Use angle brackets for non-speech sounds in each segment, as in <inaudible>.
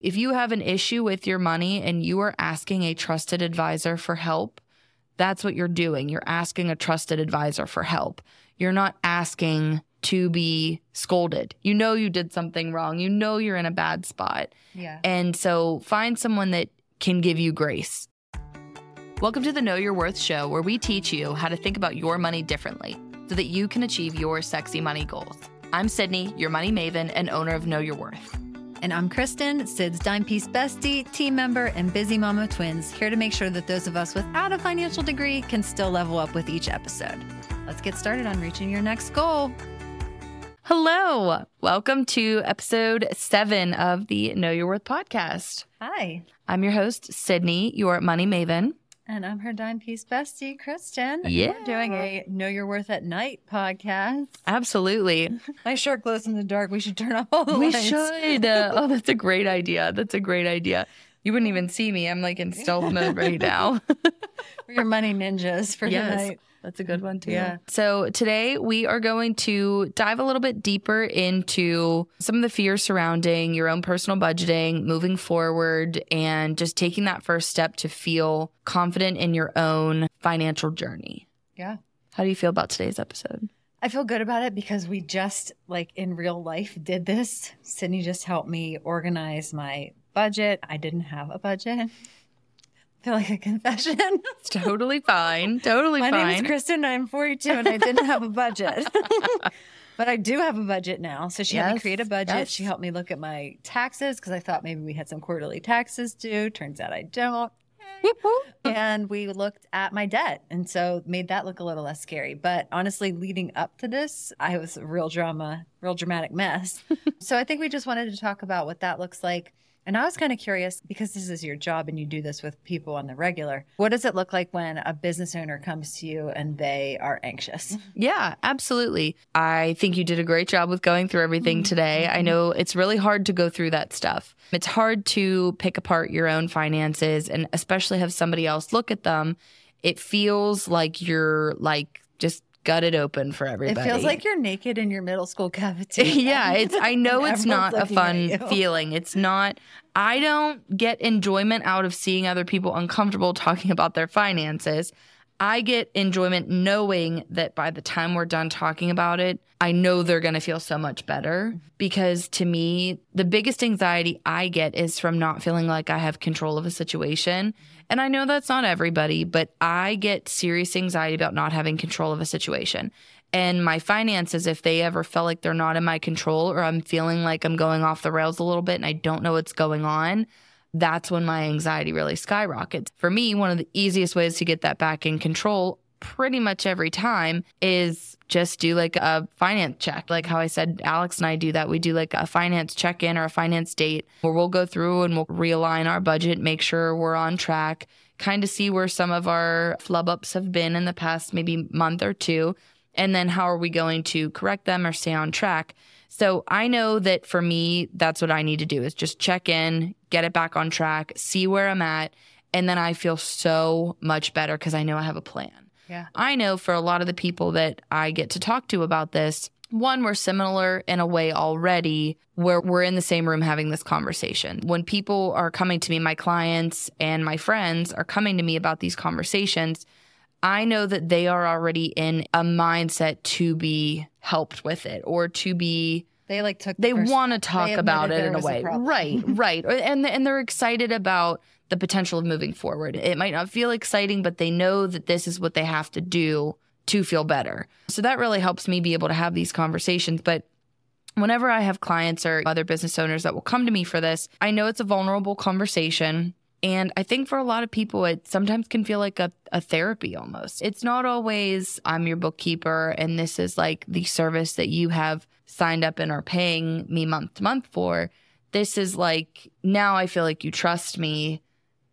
If you have an issue with your money and you are asking a trusted advisor for help, that's what you're doing. You're asking a trusted advisor for help. You're not asking to be scolded. You know you did something wrong. You know you're in a bad spot. Yeah. And so find someone that can give you grace. Welcome to the Know Your Worth show, where we teach you how to think about your money differently so that you can achieve your sexy money goals. I'm Sydney, your money maven and owner of Know Your Worth. And I'm Kristen, Sid's dime piece bestie, team member, and busy mama of twins, here to make sure that those of us without a financial degree can still level up with each episode. Let's get started on reaching your next goal. Hello. Welcome to episode seven of the Know Your Worth podcast. Hi. I'm your host, Sydney, your money maven. And I'm her dime piece bestie, Kristen. Yeah. We're doing a Know Your Worth at Night podcast. Absolutely. <laughs> My shirt glows in the dark. We should turn off all the we lights. We should. Uh, oh, that's a great idea. That's a great idea. You wouldn't even see me. I'm like in stealth mode right now. <laughs> We're your money ninjas for yes. tonight. That's a good one too. Yeah. So today we are going to dive a little bit deeper into some of the fears surrounding your own personal budgeting, moving forward, and just taking that first step to feel confident in your own financial journey. Yeah. How do you feel about today's episode? I feel good about it because we just, like in real life, did this. Sydney just helped me organize my budget. I didn't have a budget. <laughs> I feel like a confession. <laughs> It's totally fine. Totally My fine. name is Kristen. I'm 42 and I didn't have a budget. <laughs> but I do have a budget now. So she helped me create a budget. yes. She helped me look at my taxes because I thought maybe we had some quarterly taxes due. Turns out I don't. And we looked at my debt and so made that look a little less scary but honestly leading up to this i was a real drama real dramatic mess <laughs> so i think we just wanted to talk about what that looks like and i was kind of curious because this is your job and you do this with people on the regular what does it look like when a business owner comes to you and they are anxious mm-hmm. Yeah, absolutely. I think you did a great job with going through everything mm-hmm. today. I know it's really hard to go through that stuff. It's hard to pick apart your own finances and especially have somebody else look at them. It feels like you're like just gutted open for everybody. it feels like you're naked in your middle school <laughs> cafeteria yeah, it's I know it's not a fun feeling. It's not I don't get enjoyment out of seeing other people uncomfortable talking about their finances. I get enjoyment knowing that by the time we're done talking about it, I know they're going to feel so much better because to me, the biggest anxiety I get is from not feeling like I have control of a situation. And I know that's not everybody, but I get serious anxiety about not having control of a situation. And my finances, if they ever felt like they're not in my control or I'm feeling like I'm going off the rails a little bit and I don't know what's going on, that's when my anxiety really skyrockets. For me, one of the easiest ways to get that back in control pretty much every time is just do like a finance check. Like how I said, Alex and I do that. We do like a finance check in or a finance date where we'll go through and we'll realign our budget, make sure we're on track, kind of see where some of our flub ups have been in the past maybe month or two. And then how are we going to correct them or stay on track? So I know that for me, that's what I need to do is just check in, get it back on track, see where I'm at. And then I feel so much better because I know I have a plan. yeah I know for a lot of the people that I get to talk to about this, one, we're similar in a way already where we're in the same room having this conversation. When people are coming to me, my clients and my friends are coming to me about these conversations, I know that they are already in a mindset to be helped with it or to be they like took the they first- want to talk about it in a a way. problem. right <laughs> right. And and they're excited about the potential of moving forward. It might not feel exciting but they know that this is what they have to do to feel better. So that really helps me be able to have these conversations. But whenever i have clients or other business owners that will come to me for this i know it's a vulnerable conversation and I think for a lot of people, it sometimes can feel like a, a therapy almost. It's not always, I'm your bookkeeper and this is like the service that you have signed up and are paying me month to month for. This is like, now I feel like you trust me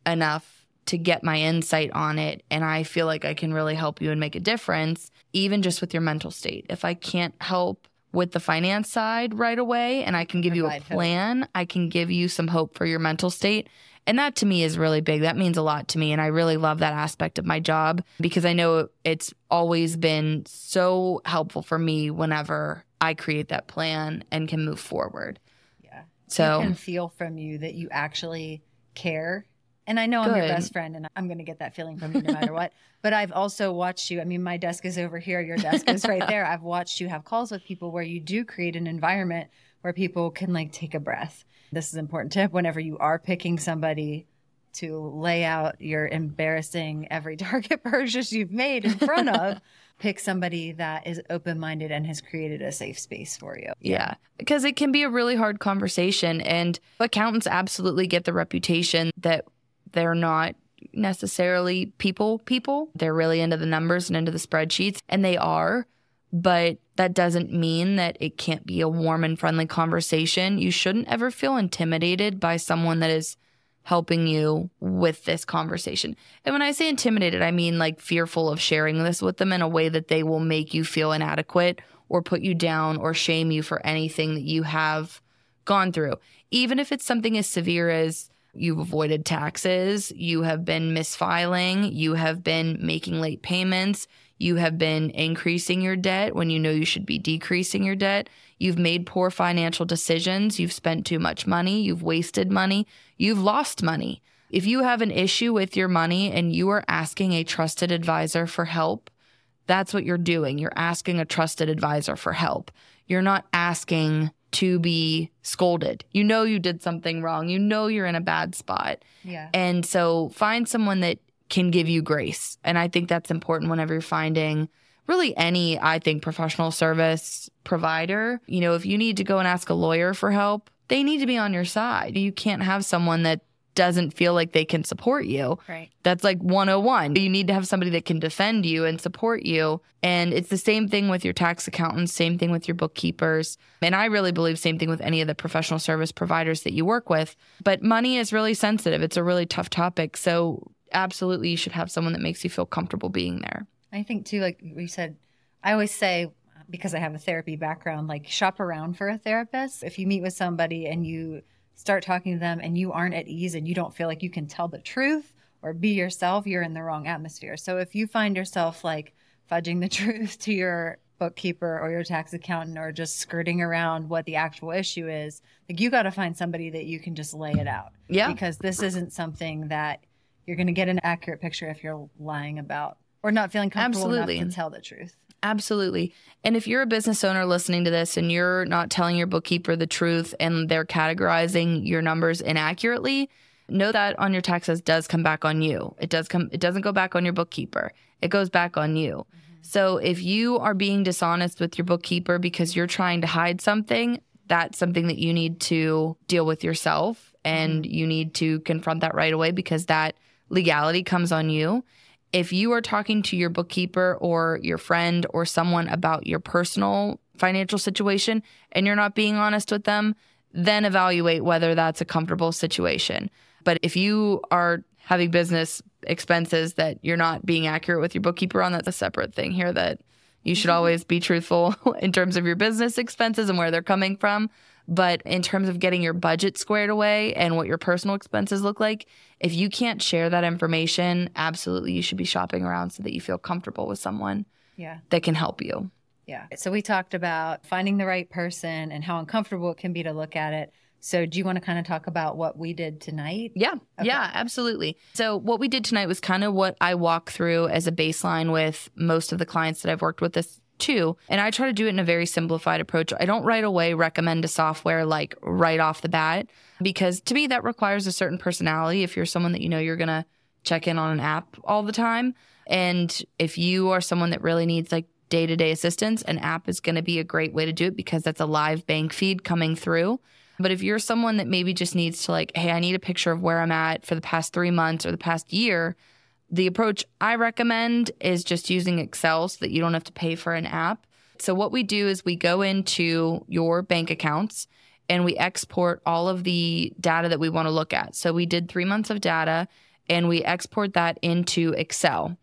enough to get my insight on it. And I feel like I can really help you and make a difference, even just with your mental state. If I can't help with the finance side right away and I can give you a hope. plan, I can give you some hope for your mental state. And that to me is really big. That means a lot to me. And I really love that aspect of my job because I know it's always been so helpful for me whenever I create that plan and can move forward. Yeah. So I can feel from you that you actually care. And I know I'm your best friend and I'm going to get that feeling from you no matter what. <laughs> But I've also watched you. I mean, my desk is over here, your desk is right there. <laughs> I've watched you have calls with people where you do create an environment where people can like take a breath. This is an important tip whenever you are picking somebody to lay out your embarrassing every <laughs> target purchase you've made in front of. <laughs> Pick somebody that is open minded and has created a safe space for you. Yeah, because it can be a really hard conversation. And accountants absolutely get the reputation that they're not necessarily people people. They're really into the numbers and into the spreadsheets, and they are. But that doesn't mean that it can't be a warm and friendly conversation. You shouldn't ever feel intimidated by someone that is helping you with this conversation. And when I say intimidated, I mean like fearful of sharing this with them in a way that they will make you feel inadequate or put you down or shame you for anything that you have gone through. Even if it's something as severe as you've avoided taxes, you have been misfiling, you have been making late payments, you have been increasing your debt when you know you should be decreasing your debt. You've made poor financial decisions. You've spent too much money. You've wasted money. You've lost money. If you have an issue with your money and you are asking a trusted advisor for help, that's what you're doing. You're asking a trusted advisor for help. You're not asking to be scolded. You know you did something wrong. You know you're in a bad spot. Yeah. And so find someone that can give you grace. And I think that's important whenever you're finding really any, I think, professional service provider. You know, if you need to go and ask a lawyer for help, they need to be on your side. You can't have someone that doesn't feel like they can support you. Right. That's like 101. You need to have somebody that can defend you and support you. And it's the same thing with your tax accountants, same thing with your bookkeepers. And I really believe same thing with any of the professional service providers that you work with. But money is really sensitive. It's a really tough topic. So absolutely you should have someone that makes you feel comfortable being there. I think too, like we said, I always say, because I have a therapy background, like shop around for a therapist. If you meet with somebody and you start talking to them and you aren't at ease and you don't feel like you can tell the truth or be yourself, you're in the wrong atmosphere. So if you find yourself like fudging the <laughs> truth to your bookkeeper or your tax accountant or just skirting around what the actual issue is, like you got to find somebody that you can just lay it out. Yeah. Because this isn't something that you're going to get an accurate picture if you're lying about or not feeling comfortable Absolutely. enough to tell the truth. Absolutely. And if you're a business owner listening to this and you're not telling your bookkeeper the truth and they're categorizing your numbers inaccurately, know that on your taxes does come back on you. It does come it doesn't go back on your bookkeeper. It goes back on you. Mm-hmm. So if you are being dishonest with your bookkeeper because you're trying to hide something, that's something that you need to deal with yourself and mm-hmm. you need to confront that right away because that legality comes on you if you are talking to your bookkeeper or your friend or someone about your personal financial situation and you're not being honest with them, then evaluate whether that's a comfortable situation. But if you are having business expenses that you're not being accurate with your bookkeeper on, that's a separate thing here that you should mm-hmm. always be truthful <laughs> in terms of your business expenses and where they're coming from. But in terms of getting your budget squared away and what your personal expenses look like, if you can't share that information, absolutely you should be shopping around so that you feel comfortable with someone Yeah. that can help you. Yeah. So we talked about finding the right person and how uncomfortable it can be to look at it. So do you want to kind of talk about what we did tonight? Yeah, yeah, absolutely. So, what we did tonight was kind of what I walk through as a baseline with most of the clients that I've worked with this too. And I try to do it in a very simplified approach. I don't right away recommend a software like right off the bat because to me, that requires a certain personality. If you're someone that you know you're going to check in on an app all the time. And if you are someone that really needs like day to day assistance, an app is going to be a great way to do it because that's a live bank feed coming through. But if you're someone that maybe just needs to, like, hey, I need a picture of where I'm at for the past three months or the past year, the approach I recommend is just using Excel so that you don't have to pay for an app. So, what we do is we go into your bank accounts and we export all of the data that we want to look at. So, we did three months of data and we export that into Excel.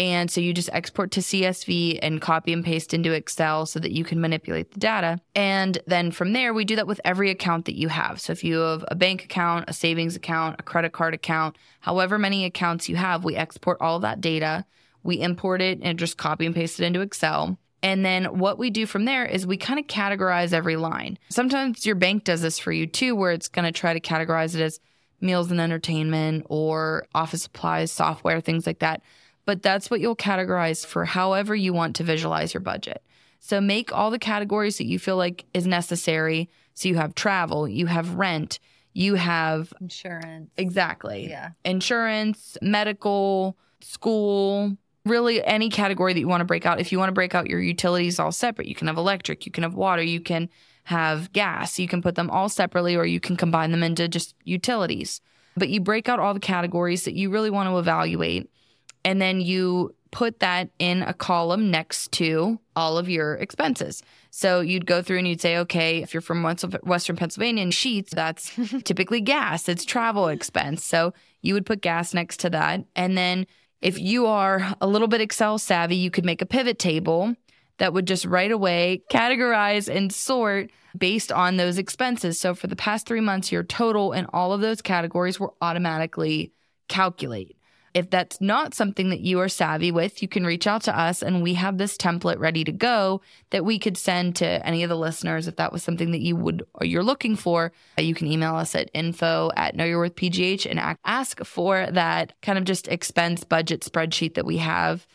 And so you just export to CSV and copy and paste into Excel so that you can manipulate the data. And then from there, we do that with every account that you have. So if you have a bank account, a savings account, a credit card account, however many accounts you have, we export all that data. We import it and just copy and paste it into Excel. And then what we do from there is we kind of categorize every line. Sometimes your bank does this for you too, where it's going to try to categorize it as meals and entertainment or office supplies, software, things like that. But that's what you'll categorize for however you want to visualize your budget. So make all the categories that you feel like is necessary. So you have travel, you have rent, you have Insurance. exactly Yeah. insurance, medical, school, really any category that you want to break out. If you want to break out your utilities all separate, you can have electric, you can have water, you can have gas, you can put them all separately or you can combine them into just utilities. But you break out all the categories that you really want to evaluate and then you put that in a column next to all of your expenses. So you'd go through and you'd say, okay, if you're from Western Pennsylvania and Sheetz, that's <laughs> typically gas, it's travel expense. So you would put gas next to that. And then if you are a little bit Excel savvy, you could make a pivot table that would just right away categorize and sort based on those expenses. So for the past three months, your total in all of those categories will automatically calculate. If that's not something that you are savvy with, you can reach out to us and we have this template ready to go that we could send to any of the listeners if that was something that you would or you're looking for. Uh, you can email us at info at know your worth PGH and ask for that kind of just expense budget spreadsheet that we have.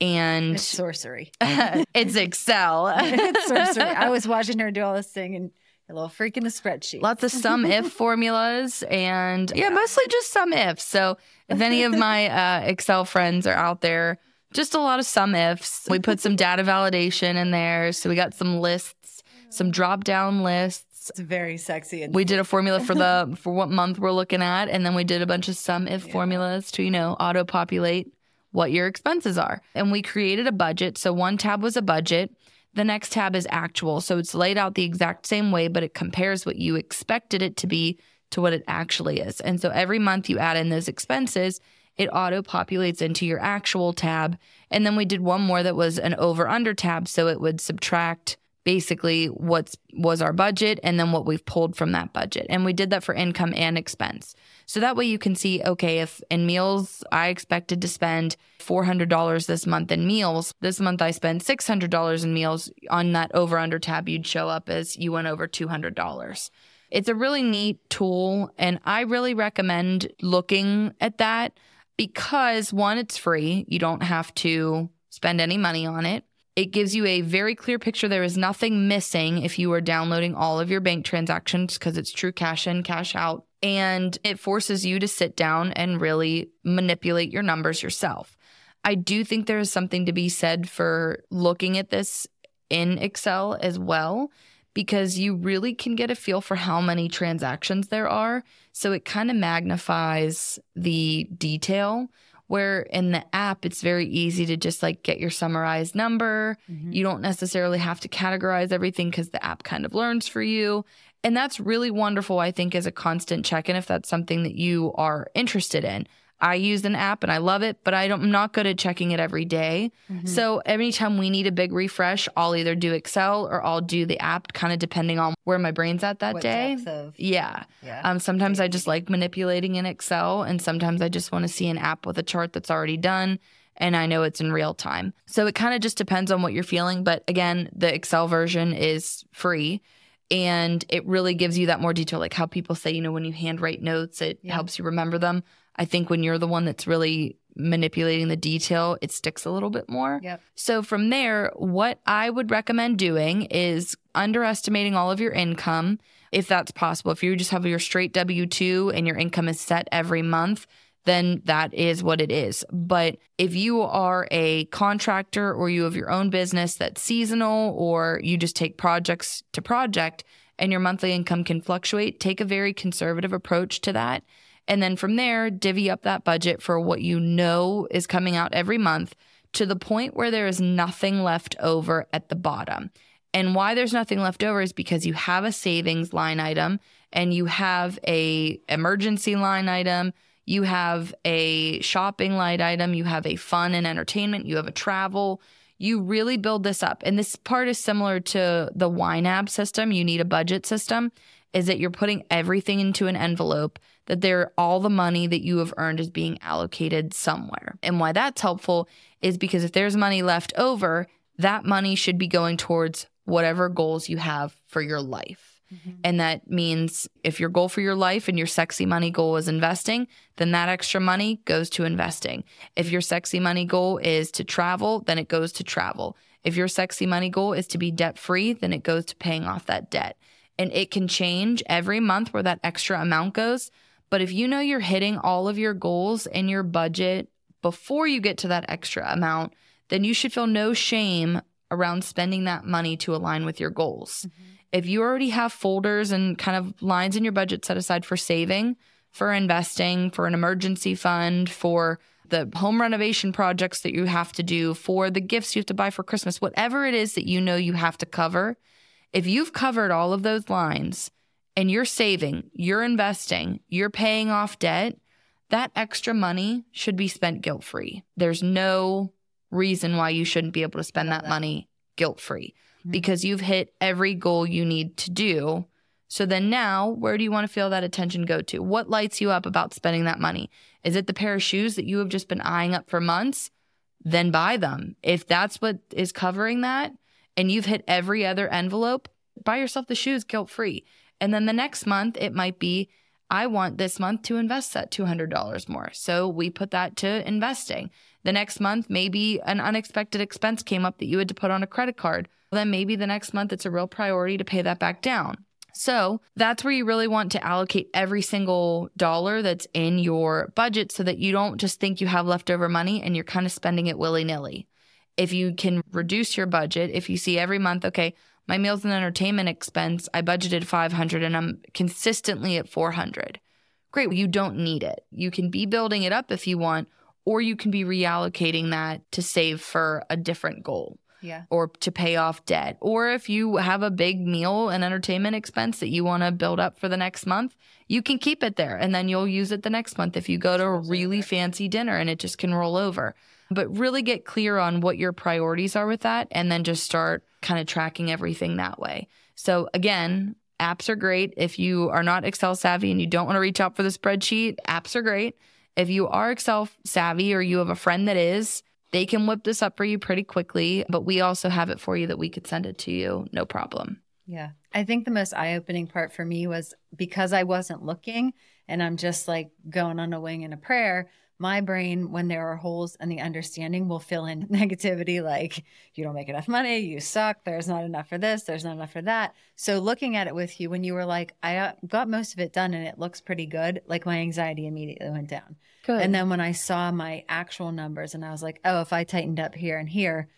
And It's sorcery. <laughs> it's Excel. <laughs> it's sorcery. I was <laughs> watching her do all this thing and a little freak in the spreadsheet. Lots of sum <laughs> if formulas and yeah, mostly just sum ifs. So if any of my <laughs> uh, Excel friends are out there, just a lot of sum ifs. We put some data validation in there. So we got some lists, some drop down lists. It's very sexy and We did a <laughs> formula for the for what month we're looking at, and then we did a bunch of sum if formulas to, you know, auto populate what your expenses are. And we created a budget. So one tab was a budget. The next tab is actual. So it's laid out the exact same way, but it compares what you expected it to be to what it actually is. And so every month you add in those expenses, it auto populates into your actual tab. And then we did one more that was an over under tab. So it would subtract basically what's was our budget and then what we've pulled from that budget. And we did that for income and expense. So that way you can see okay, if in meals I expected to spend $400 this month in meals, this month I spend $600 in meals, on that over under tab, you'd show up as you went over $200. It's a really neat tool, and I really recommend looking at that because one, it's free. You don't have to spend any money on it. It gives you a very clear picture. There is nothing missing if you are downloading all of your bank transactions because it's true cash in, cash out. And it forces you to sit down and really manipulate your numbers yourself. I do think there is something to be said for looking at this in Excel as well, because you really can get a feel for how many transactions there are. So it kind of magnifies the detail. Where in the app, it's very easy to just like get your summarized number. Mhm. You don't necessarily have to categorize everything because the app kind of learns for you. And that's really wonderful, I think, as a constant check in if that's something that you are interested in. I use an app and I love it, but I don't, I'm not good at checking it every day. Mhm. So anytime we need a big refresh, I'll either do Excel or I'll do the app, kind of depending on where my brain's at that What day. of- Yeah. yeah. Um, sometimes I just like manipulating in Excel, and sometimes I just want to see an app with a chart that's already done and I know it's in real time. So it kind of just depends on what you're feeling. But again, the Excel version is free and it really gives you that more detail, like how people say, you know, when you handwrite notes, it Yeah. helps you remember them. I think when you're the one that's really manipulating the detail, it sticks a little bit more. Yep. So from there, what I would recommend doing is underestimating all of your income if that's possible. If you just have your straight W 2 and your income is set every month, then that is what it is. But if you are a contractor or you have your own business that's seasonal or you just take projects to project and your monthly income can fluctuate, take a very conservative approach to that. And then from there, divvy up that budget for what you know is coming out every month to the point where there is nothing left over at the bottom. And why there's nothing left over is because you have a savings line item and you have a emergency line item, you have a shopping line item, you have a fun and entertainment, you have a travel. You really build this up. And this part is similar to the YNAB system. You need a budget system is that you're putting everything into an envelope that there all the money that you have earned is being allocated somewhere. And why that's helpful is because if there's money left over, that money should be going towards whatever goals you have for your life. Mhm. And that means if your goal for your life and your sexy money goal is investing, then that extra money goes to investing. If your sexy money goal is to travel, then it goes to travel. If your sexy money goal is to be debt free, then it goes to paying off that debt. And it can change every month where that extra amount goes. But if you know you're hitting all of your goals and your budget before you get to that extra amount, then you should feel no shame around spending that money to align with your goals. Mm-hmm. If you already have folders and kind of lines in your budget set aside for saving, for investing, for an emergency fund, for the home renovation projects that you have to do, for the gifts you have to buy for Christmas, whatever it is that you know you have to cover, if you've covered all of those lines and you're saving, you're investing, you're paying off debt, that extra money should be spent guilt free. There's no reason why you shouldn't be able to spend that that. money guilt free Mhm. because you've hit every goal you need to do. So then now, where do you want to feel that attention go to? What lights you up about spending that money? Is it the pair of shoes that you have just been eyeing up for months? Then buy them. If that's what is covering that and you've hit every other envelope, buy yourself the shoes guilt free. And then the next month, it might be, I want this month to invest that $200 more. So we put that to investing. The next month, maybe an unexpected expense came up that you had to put on a credit card. Then maybe the next month it's a real priority to pay that back down. So that's where you really want to allocate every single dollar that's in your budget so that you don't just think you have leftover money and you're kind of spending it willy nilly. If you can reduce your budget, if you see every month, okay, my meals and entertainment expense, I budgeted 500 and I'm consistently at 400. Great, you don't need it. You can be building it up if you want, or you can be reallocating that to save for a different goal Yeah. or to pay off debt. Or if you have a big meal and entertainment expense that you want to build up for the next month, you can keep it there and then you'll use it the next month if you go to a really fancy dinner and it just can roll over. But really get clear on what your priorities are with that and then just start kind of tracking everything that way. So again, apps are great. If you are not Excel savvy and you don't want to reach out for the spreadsheet, apps are great. If you are Excel savvy or you have a friend that is, they can whip this up for you pretty quickly, but we also have it for you that we could send it to you, no problem. Yeah. I think the most eye opening part for me was because I wasn't looking and I'm just like going on a wing and a prayer. My brain, when there are holes in the understanding, will fill in <laughs> negativity like, you don't make enough money, you suck, there's not enough for this, there's not enough for that. So, looking at it with you, when you were like, I uh, got most of it done and it looks pretty good, like my anxiety immediately went down. Good. And then when I saw my actual numbers and I was like, oh, if I tightened up here and here,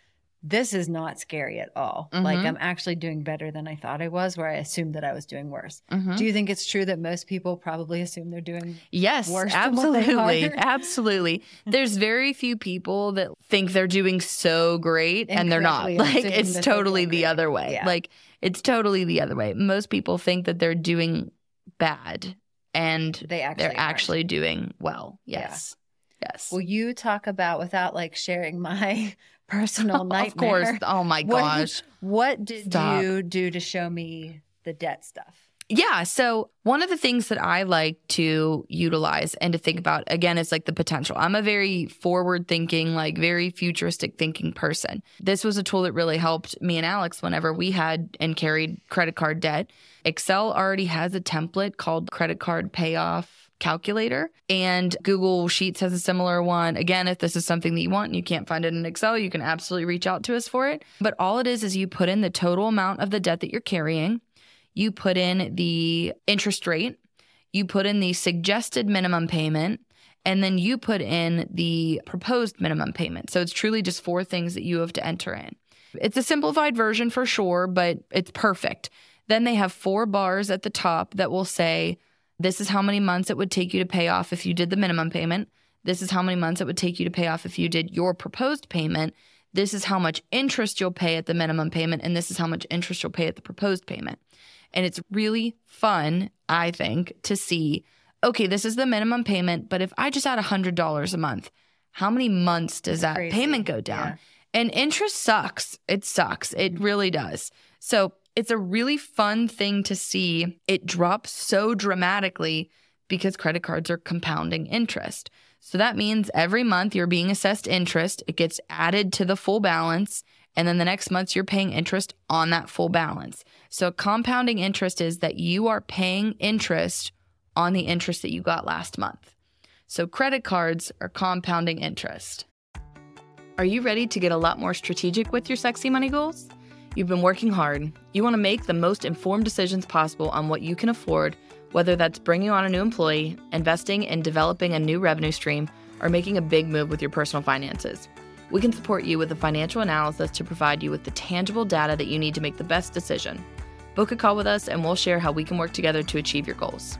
this is not scary at all. Like Mhm. I'm actually doing better than I thought I was, where I assumed that I was doing worse. Mhm. Do you think it's true that most people probably assume they're doing? Yes, worse than what they absolutely. <laughs> Absolutely. There's very few people that think they're doing so great and they're not. Like it's totally the other way. Yeah. Like it's totally the other way. Most people think that they're doing bad and They actually they're aren't. actually doing well. Yeah. Yes. Yes. Will you talk about without like sharing my <laughs> personal <laughs> nightmare? of course. Oh my What- gosh. What did Stop. you do to show me the debt stuff? Yeah. So, one of the things that I like to utilize and to think about again is like the potential. I'm a very forward thinking, like very futuristic thinking person. This was a tool that really helped me and Alex whenever we had and carried credit card debt. Excel already has a template called credit card payoff calculator and Google Sheets has a similar one. Again, if this is something that you want and you can't find it in Excel, you can absolutely reach out to us for it. But all it is is you put in the total amount of the debt that you're carrying you put in the interest rate, you put in the suggested minimum payment, and then you put in the proposed minimum payment. So it's truly just four things that you have to enter in. It's a simplified version for sure, but it's perfect. Then they have four bars at the top that will say, this is how many months it would take you to pay off if you did the minimum payment. This is how many months it would take you to pay off if you did your proposed payment. This is how much interest you'll pay at the minimum payment, and this is how much interest you'll pay at the proposed payment. And it's really fun, I think, to see okay, this is the minimum payment, but if I just add $100 a month, how many months does that Crazy. payment go down? Yeah. And interest sucks. It sucks. It really does. So it's a really fun thing to see. It drops so dramatically because credit cards are compounding interest. So that means every month you're being assessed interest, it gets added to the full balance, And then the next month, you're paying interest on that full balance. So, compounding interest is that you are paying interest on the interest that you got last month. So, credit cards are compounding interest. Are you ready to get a lot more strategic with your sexy money goals? You've been working hard. You want to make the most informed decisions possible on what you can afford, whether that's bringing on a new employee, investing in developing a new revenue stream, or making a big move with your personal finances. We can support you with a financial analysis to provide you with the tangible data that you need to make the best decision. Book a call with us and we'll share how we can work together to achieve your goals.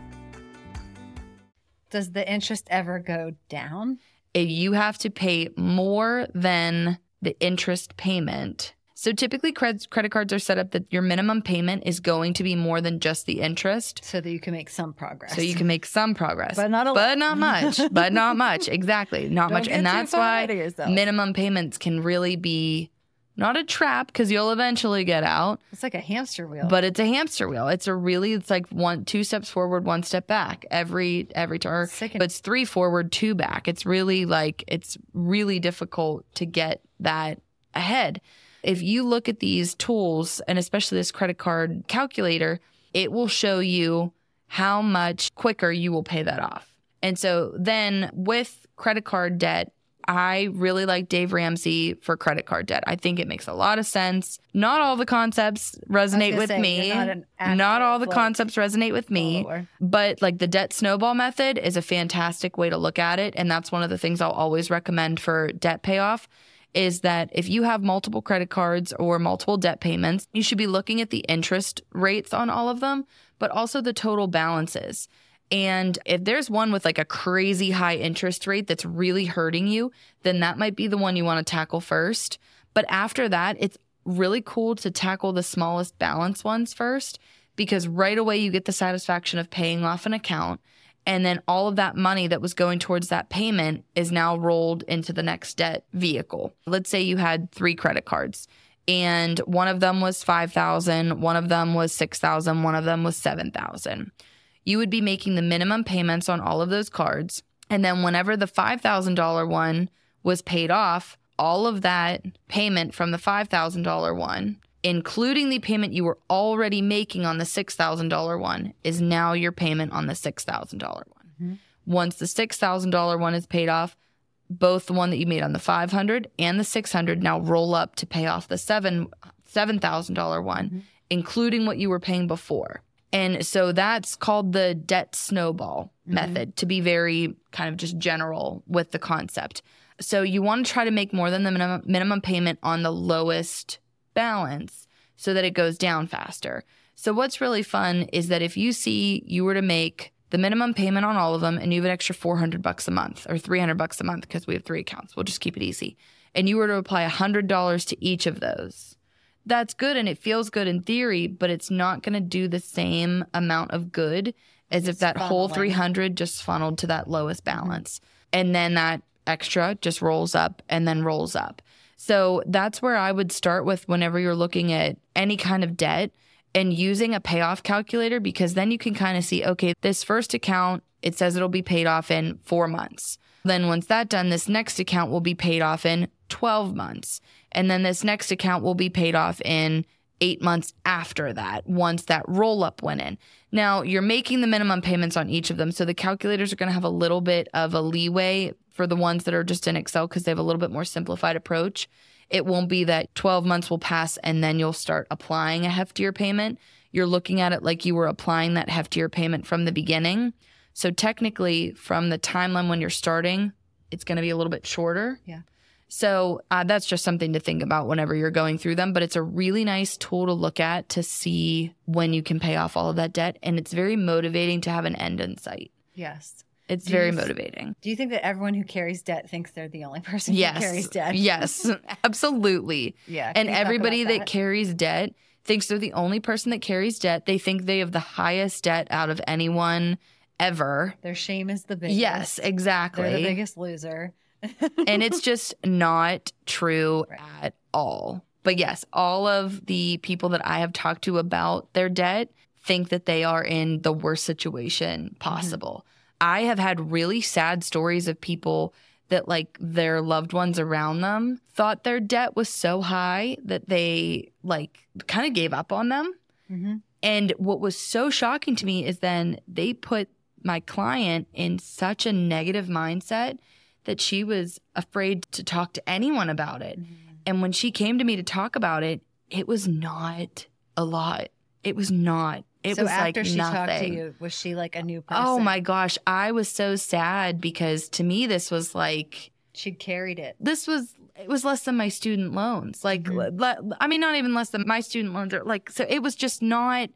Does the interest ever go down? If you have to pay more than the interest payment, so typically credit credit cards are set up that your minimum payment is going to be more than just the interest. So that you can make some progress. So you can make some progress. But not a But lot. not much. <laughs> but not much. Exactly. Not Don't much. And that's why ahead of yourself. minimum payments can really be not a trap because you'll eventually get out, It's like a hamster wheel. but it's a hamster wheel. It's a really it's like one two steps forward, one step back every every turn. But it's three forward, two back. It's really like it's really difficult to get that ahead. If you look at these tools and especially this credit card calculator, it will show you how much quicker you will pay that off. And so then with credit card debt, I really like Dave Ramsey for credit card debt. I think it makes a lot of sense. Not all the concepts resonate with say, me. not Not all the concepts resonate with me. follower. But like the debt snowball method is a fantastic way to look at it. And that's one of the things I'll always recommend for debt payoff is that if you have multiple credit cards or multiple debt payments, you should be looking at the interest rates on all of them, but also the total balances. And if there's one with like a crazy high interest rate that's really hurting you, then that might be the one you want to tackle first. But after that, it's really cool to tackle the smallest balance ones first because right away you get the satisfaction of paying off an account. And then all of that money that was going towards that payment is now rolled into the next debt vehicle. Let's say you had three credit cards and one of them was 5,000, one of them was 6,000, one of them was 7,000. You would be making the minimum payments on all of those cards. And then whenever the $5,000 one was paid off, all of that payment from the $5,000 one, including the payment you were already making on the $6,000 one, is now your payment on the $6,000 one. Mm-hmm. Once the $6,000 one is paid off, both the one that you made on the 500 and the 600 now roll up to pay off the seven $7,000 one, mm-hmm. including what you were paying before. And so that's called the debt snowball mm-hmm. method to be very kind of just general with the concept. So you want to try to make more than the minimum, minimum payment on the lowest balance so that it goes down faster. So what's really fun is that if you see you were to make the minimum payment on all of them and you have an extra 400 bucks a month or 300 bucks a month because we have three accounts. We'll just keep it easy. And you were to apply $100 to each of those. That's good and it feels good in theory, but it's not going to do the same amount of good as if that whole 300 just funneled to that lowest balance. And then that extra just rolls up and then rolls up. So that's where I would start with whenever you're looking at any kind of debt and using a payoff calculator because then you can kind of see okay, this first account, it says it'll be paid off in four months. Then once that's done, this next account will be paid off in 12 months. And then this next account will be paid off in eight months after that, once that roll up went in. Now, you're making the minimum payments on each of them. So the calculators are going to have a little bit of a leeway for the ones that are just in Excel because they have a little bit more simplified approach. It won't be that 12 months will pass and then you'll start applying a heftier payment. You're looking at it like you were applying that heftier payment from the beginning. So technically, from the timeline when you're starting, it's going to be a little bit shorter. Yeah. So uh, that's just something to think about whenever you're going through them. But it's a really nice tool to look at to see when you can pay off all of that debt. And it's very motivating to have an end in sight. Yes. It's Do very you motivating. Do you think that everyone who carries debt thinks they're the only <laughs> person Yes. who carries debt? Yes, <laughs> absolutely. Yeah. And can you talk everybody about that. carries debt thinks they're the only person that carries debt. They think they have the highest debt out of anyone ever. their shame is the biggest. Yes, exactly. They're the biggest loser. And it's <laughs> just not true at all. But yes, all of the people that I have talked to about their debt think that they are in the worst situation possible. I have had really sad stories of people that like their loved ones around them thought their debt was so high that they like kind of gave up on them. Mhm. And what was so shocking to me is then they put my client in such a negative mindset that she was afraid to talk to anyone about it. And when she came to me to talk about it, it was not a lot. It was not. It was like nothing. so was after like she nothing. talked to you, was she like a new person? Oh my gosh, I was so sad because to me this was like She'd carried it. this was it was less than my student loans. Like Mhm. le- I mean not even less than my student loans are like so it was just not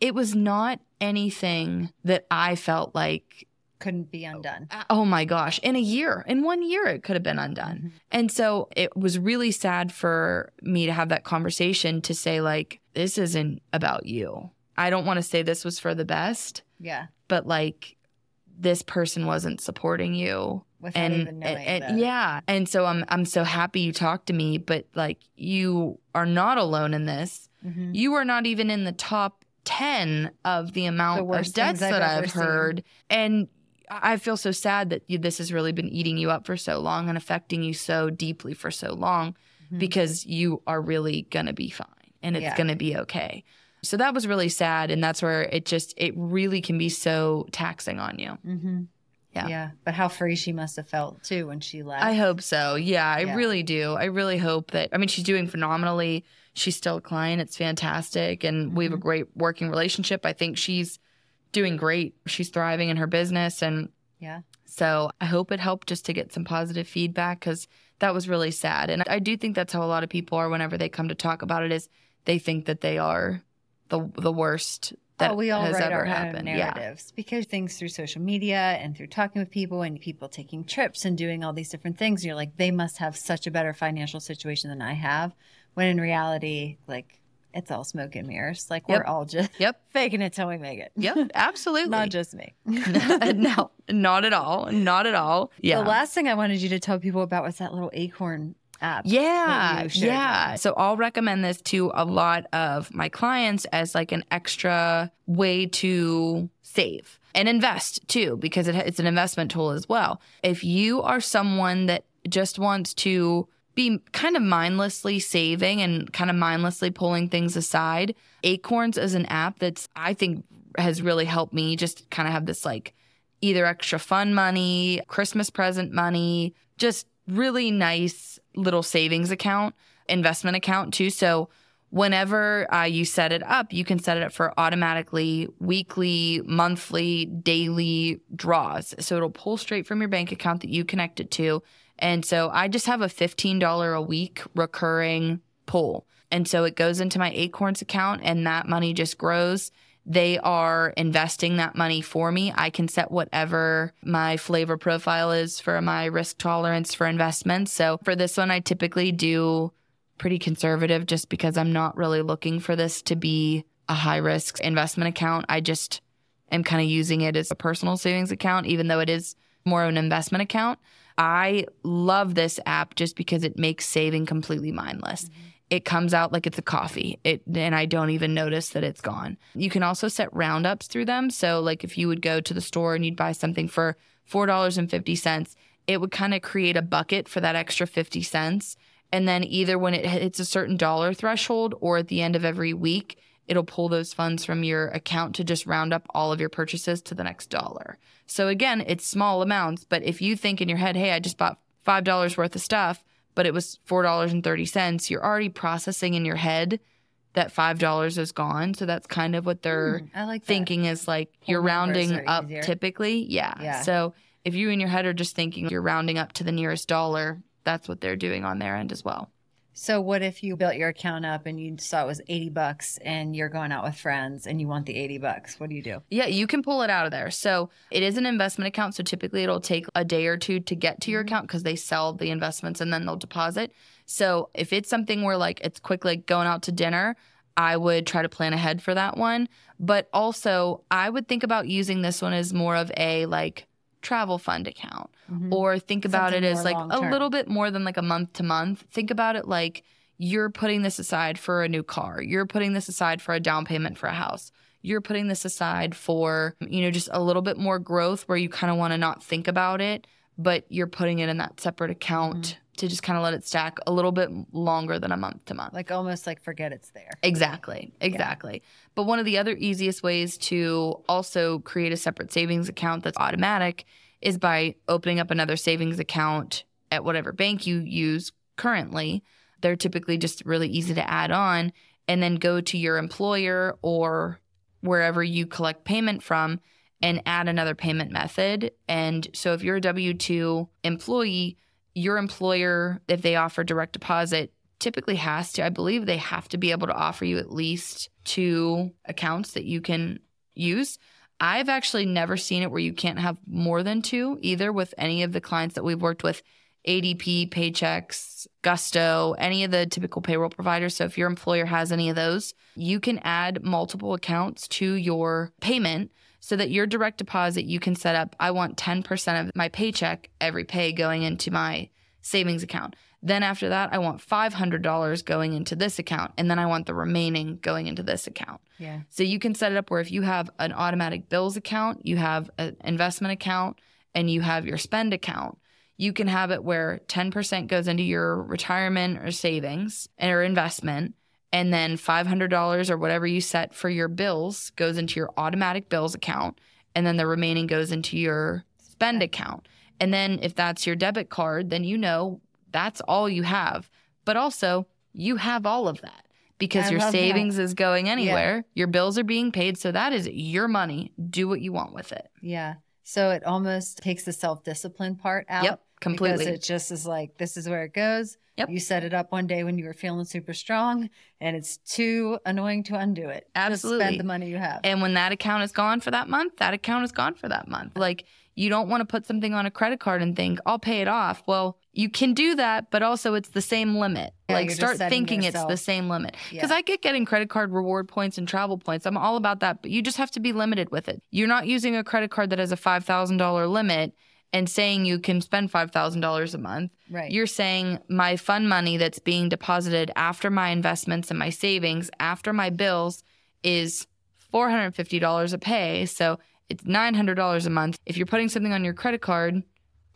it was not anything that I felt like Couldn't be undone. oh my gosh, in a year, in one year it could have been undone. Mhm. And so it was really sad for me to have that conversation to say like this isn't about you. I don't want to say this was for the best, Yeah. but like this person wasn't supporting you Without and, even knowing and- that. yeah and so i'm i'm so happy you talked to me but like you are not alone in this Mhm. you are not even in the top 10 of the amount The of I've that i've seen. heard and i feel so sad that you, this has really been eating you up for so long and affecting you so deeply for so long Mhm. because you are really gonna be fine and it's Yeah. gonna be okay so that was really sad and that's where it just it really can be so taxing on you Mhm. Yeah. Yeah. But how free she must have felt too when she left. I hope so. Yeah, I Yeah. really do. I really hope that. I mean, she's doing phenomenally. She's still a client. It's fantastic. And we have a Mm-hmm. great working relationship. I think she's doing great. She's thriving in her business. And Yeah. so I hope it helped just to get some positive feedback because that was really sad. And I do think that's how a lot of people are whenever they come to talk about it is they think that they are the the worst that oh, we all has write ever our own happened. Yeah. because things through social media and through talking with people and people taking trips and doing all these different things. You're like, they must have such a better financial situation than I have. When in reality, like, it's all smoke and mirrors. Like, Yep. we're all just <laughs> Yep. faking it till we make it. Yep. <laughs> Absolutely. Not just me. <laughs> no, not at all. Not at all. Yeah. The last thing I wanted you to tell people about was that little acorn app. Yeah, yeah. So I'll recommend this to a lot of my clients as like an extra way to save and invest too, because it, it's an investment tool as well. If you are someone that just wants to be kind of mindlessly saving and kind of mindlessly pulling things aside, Acorns is an app that's I think has really helped me just kind of have this like either extra fun money, Christmas present money, just really nice little savings account, investment account too. So whenever uh, you set it up, you can set it up for automatically weekly, monthly, daily draws. So it'll pull straight from your bank account that you connect it to. And so I just have a $15 a week recurring pull. And so it goes into my Acorns account and that money just grows. They are investing that money for me. I can set whatever my flavor profile is for my risk tolerance for investments. So for this one, I typically do pretty conservative just because I'm not really looking for this to be a high risk investment account. I just am kind of using it as a personal savings account, even though it is more of an investment account. I love this app just because it makes saving completely mindless. Mm-hmm. It comes out like it's a coffee. It and I don't even notice that it's gone. You can also set roundups through them. So like if you would go to the store and you'd buy something for $4.50, it would kind of create a bucket for that extra 50 cents. And then either when it hits a certain dollar threshold or at the end of every week, it'll pull those funds from your account to just round up all of your purchases to the next dollar. So again, it's small amounts, but if you think in your head, hey, I just bought $5 worth of stuff, but it was $4.30, you're already processing in your head that $5 is gone. So that's kind of what they're hmm, I like thinking is like you're rounding up easier. typically. Yeah. Yeah. So if you in your head are just thinking you're rounding up to the nearest dollar, that's what they're doing on their end as well. So what if you built your account up and you saw it was 80 bucks and you're going out with friends and you want the 80 bucks? What do you do? Yeah, you can pull it out of there. So it is an investment account. So typically it'll take a day or two to get to your Mhm. account because they sell the investments and then they'll deposit. So if it's something where like it's quick, like going out to dinner, I would try to plan ahead for that one. But also, I would think about using this one as more of a like travel fund account Mhm. or think about Something it as like a long-term. little bit more than like a month to month. Think about it like you're putting this aside for a new car. You're putting this aside for a down payment for a house. You're putting this aside for, you know, just a little bit more growth where you kind of want to not think about it, but you're putting it in that separate account to just kind of let it stack a little bit longer than a month to month. Like almost like forget it's there. Exactly. Exactly. But one of the other easiest ways to also create a separate savings account that's automatic is by opening up another savings account at whatever bank you use currently. They're typically just really easy to add on and then go to your employer or wherever you collect payment from and add another payment method. And so if you're a W 2 employee, your employer, if they offer direct deposit, typically has to, I believe they have to be able to offer you at least two accounts that you can use. I've actually never seen it where you can't have more than two, either with any of the clients that we've worked with ADP, Paychex, Gusto, any of the typical payroll providers. So if your employer has any of those, you can add multiple accounts to your payment so that your direct deposit, you can set up, I want 10% of my paycheck every pay going into my savings account. Then after that, I want $500 going into this account. And then I want the remaining going into this account. Yeah. So you can set it up where if you have an automatic bills account, you have an investment account, and you have your spend account, you can have it where 10% goes into your retirement or savings or investment. And then $500 or whatever you set for your bills goes into your automatic bills account. And then the remaining goes into your spend account. And then if that's your debit card, then you know that's all you have. But also, you have all of that because I your savings is going anywhere. Your bills are being paid. So that is your money. Do what you want with it. Yeah. So it almost takes the self discipline part out. Yep, completely. Because it just is like, this is where it goes. Yep. You set it up one day when you were feeling super strong and it's too annoying to undo it. Absolutely. Just spend the money you have. And when that account is gone for that month, that account is gone for that month. Like you don't want to put something on a credit card and think, I'll pay it off. Well, you can do that, but also it's the same limit. Yeah, like start thinking it's the same limit. Yeah. Because I get getting credit card reward points and travel points. I'm all about that, but you just have to be limited with it. You're not using a credit card that has a $5,000 limit and saying you can spend $5,000 a month. right. You're saying my fund money that's being deposited after my investments and my savings, after my bills, is $450 a pay. So it's $900 a month. If you're putting something on your credit card,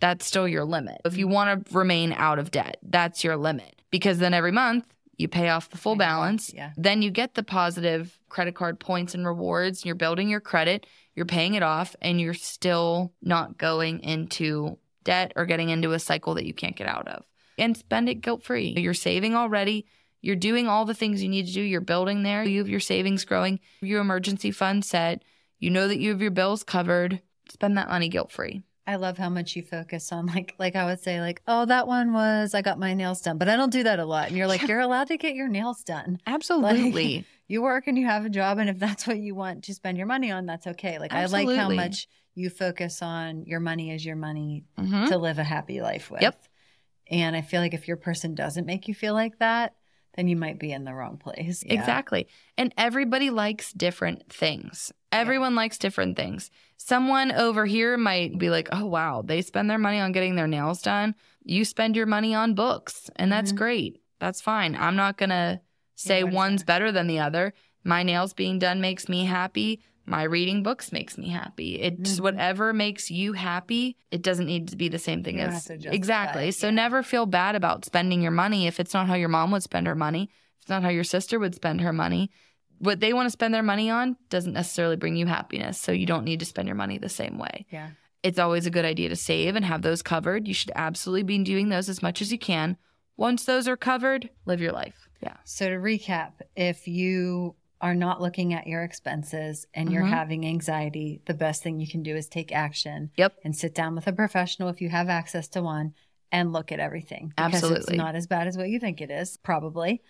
that's still your limit. If you mm-hmm. want to remain out of debt, that's your limit. Because then every month you pay off the full Pay it off, balance. yeah. Then you get the positive credit card points and rewards. You're building your credit, you're paying it off, and you're still not going into debt or getting into a cycle that you can't get out of. And spend it guilt free. You're saving already. You're doing all the things you need to do. You're building there. You have your savings growing, your emergency fund set. You know that you have your bills covered. Spend that money guilt free. I love how much you focus on like like I would say like oh that one was I got my nails done but I don't do that a lot and you're like Yeah. you're allowed to get your nails done Absolutely. <laughs> you work and you have a job and if that's what you want to spend your money on that's okay like I like how much you focus on your money as your money Mhm. to live a happy life with Yep. and I feel like if your person doesn't make you feel like that then you might be in the wrong place Yeah. Exactly. And everybody likes different things. Everyone likes different things. Someone over here might be like, oh, wow, they spend their money on getting their nails done. You spend your money on books, and that's Mhm. great. That's fine. I'm not going to say is one's better than the other. My nails being done makes me happy. My reading books makes me happy. It's Mhm. whatever makes you happy. It doesn't need to be the same thing as have to justify exactly. So yeah. never feel bad about spending your money if it's not how your mom would spend her money. If it's not how your sister would spend her money. What they want to spend their money on doesn't necessarily bring you happiness. So you don't need to spend your money the same way. yeah It's always a good idea to save and have those covered. You should absolutely be doing those as much as you can. Once those are covered, live your life. Yeah. So to recap, if you are not looking at your expenses and you're Mhm. having anxiety, the best thing you can do is take action. Yep. And sit down with a professional if you have access to one and look at everything. Absolutely. It's not as bad as what you think it is, probably.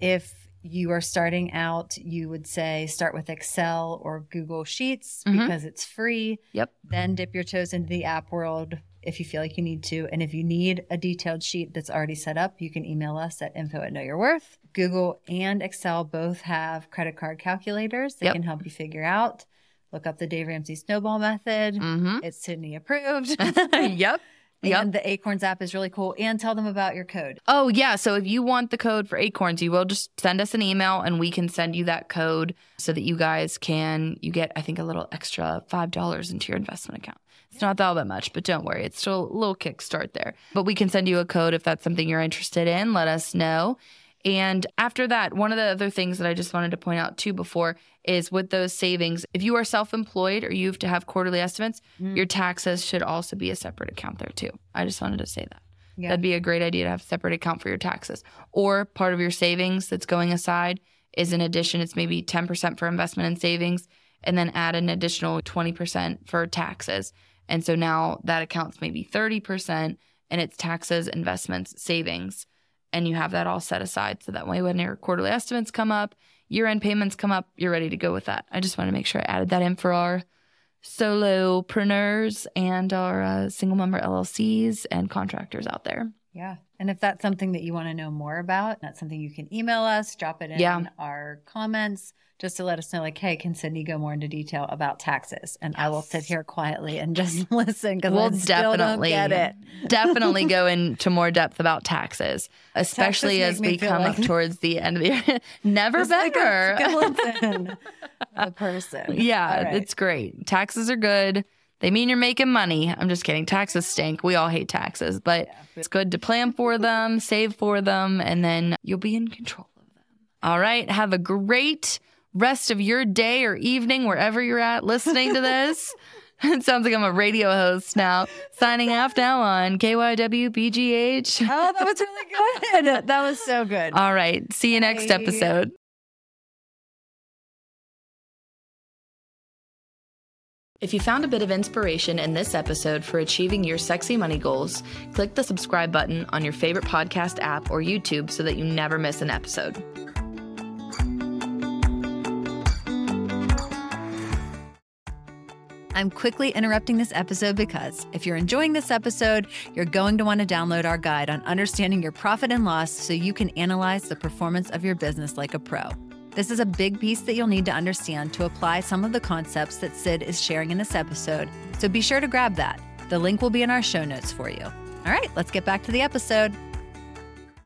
If you are starting out, you would say start with Excel or Google Sheets Mhm. because it's free. Yep. Then dip your toes into the app world if you feel like you need to. And if you need a detailed sheet that's already set up, you can email us at info at know your worth. Google and Excel both have credit card calculators that Yep. can help you figure out. Look up the Dave Ramsey snowball method. Mm-hmm. It's Sydney approved. <laughs> yep. <laughs> Yep. And the Acorns app is really cool. And tell them about your code. Oh, yeah. So if you want the code for Acorns, you will just send us an email and we can send you that code so that you guys can, you get, I think, a little extra $5 into your investment account. It's not all that much, but don't worry. It's still a little kickstart there. But we can send you a code if that's something you're interested in. Let us know. And after that, one of the other things that I just wanted to point out too before is with those savings, if you are self employed or you have to have quarterly estimates, Mm. your taxes should also be a separate account there too. I just wanted to say that. Yeah. That'd be a great idea to have a separate account for your taxes. Or part of your savings that's going aside is in addition, it's maybe 10% for investment and savings, and then add an additional 20% for taxes. And so now that account's maybe 30% and it's taxes, investments, savings. And you have that all set aside. So that way, when your quarterly estimates come up, year end payments come up, you're ready to go with that. I just want to make sure I added that in for our solopreneurs and our uh, single member LLCs and contractors out there. Yeah. And if that's something that you want to know more about, that's something you can email us, drop it in Yeah. our comments just to let us know, like, hey, can Sydney go more into detail about taxes? And I will sit here quietly and just <laughs> listen because We'll definitely get it. definitely go <laughs> into more depth about taxes, especially make as we come like- up towards the end of the year. <laughs> Never Just like better. skeleton a person. yeah, right. it's great. Taxes are good. They mean you're making money. I'm just kidding. Taxes stink. We all hate taxes, but it's good to plan for them, save for them, and then you'll be in control of them. All right. Have a great rest of your day or evening, wherever you're at listening to this. it <laughs> <laughs> sounds like I'm a radio host now. Signing off now on KYWPGH. Oh, that was really good. <laughs> That was so good. All right. See you next episode. If you found a bit of inspiration in this episode for achieving your sexy money goals, click the subscribe button on your favorite podcast app or YouTube so that you never miss an episode. I'm quickly interrupting this episode because if you're enjoying this episode, you're going to want to download our guide on understanding your profit and loss so you can analyze the performance of your business like a pro. This is a big piece that you'll need to understand to apply some of the concepts that Sid is sharing in this episode, so be sure to grab that. The link will be in our show notes for you. All right, let's get back to the episode.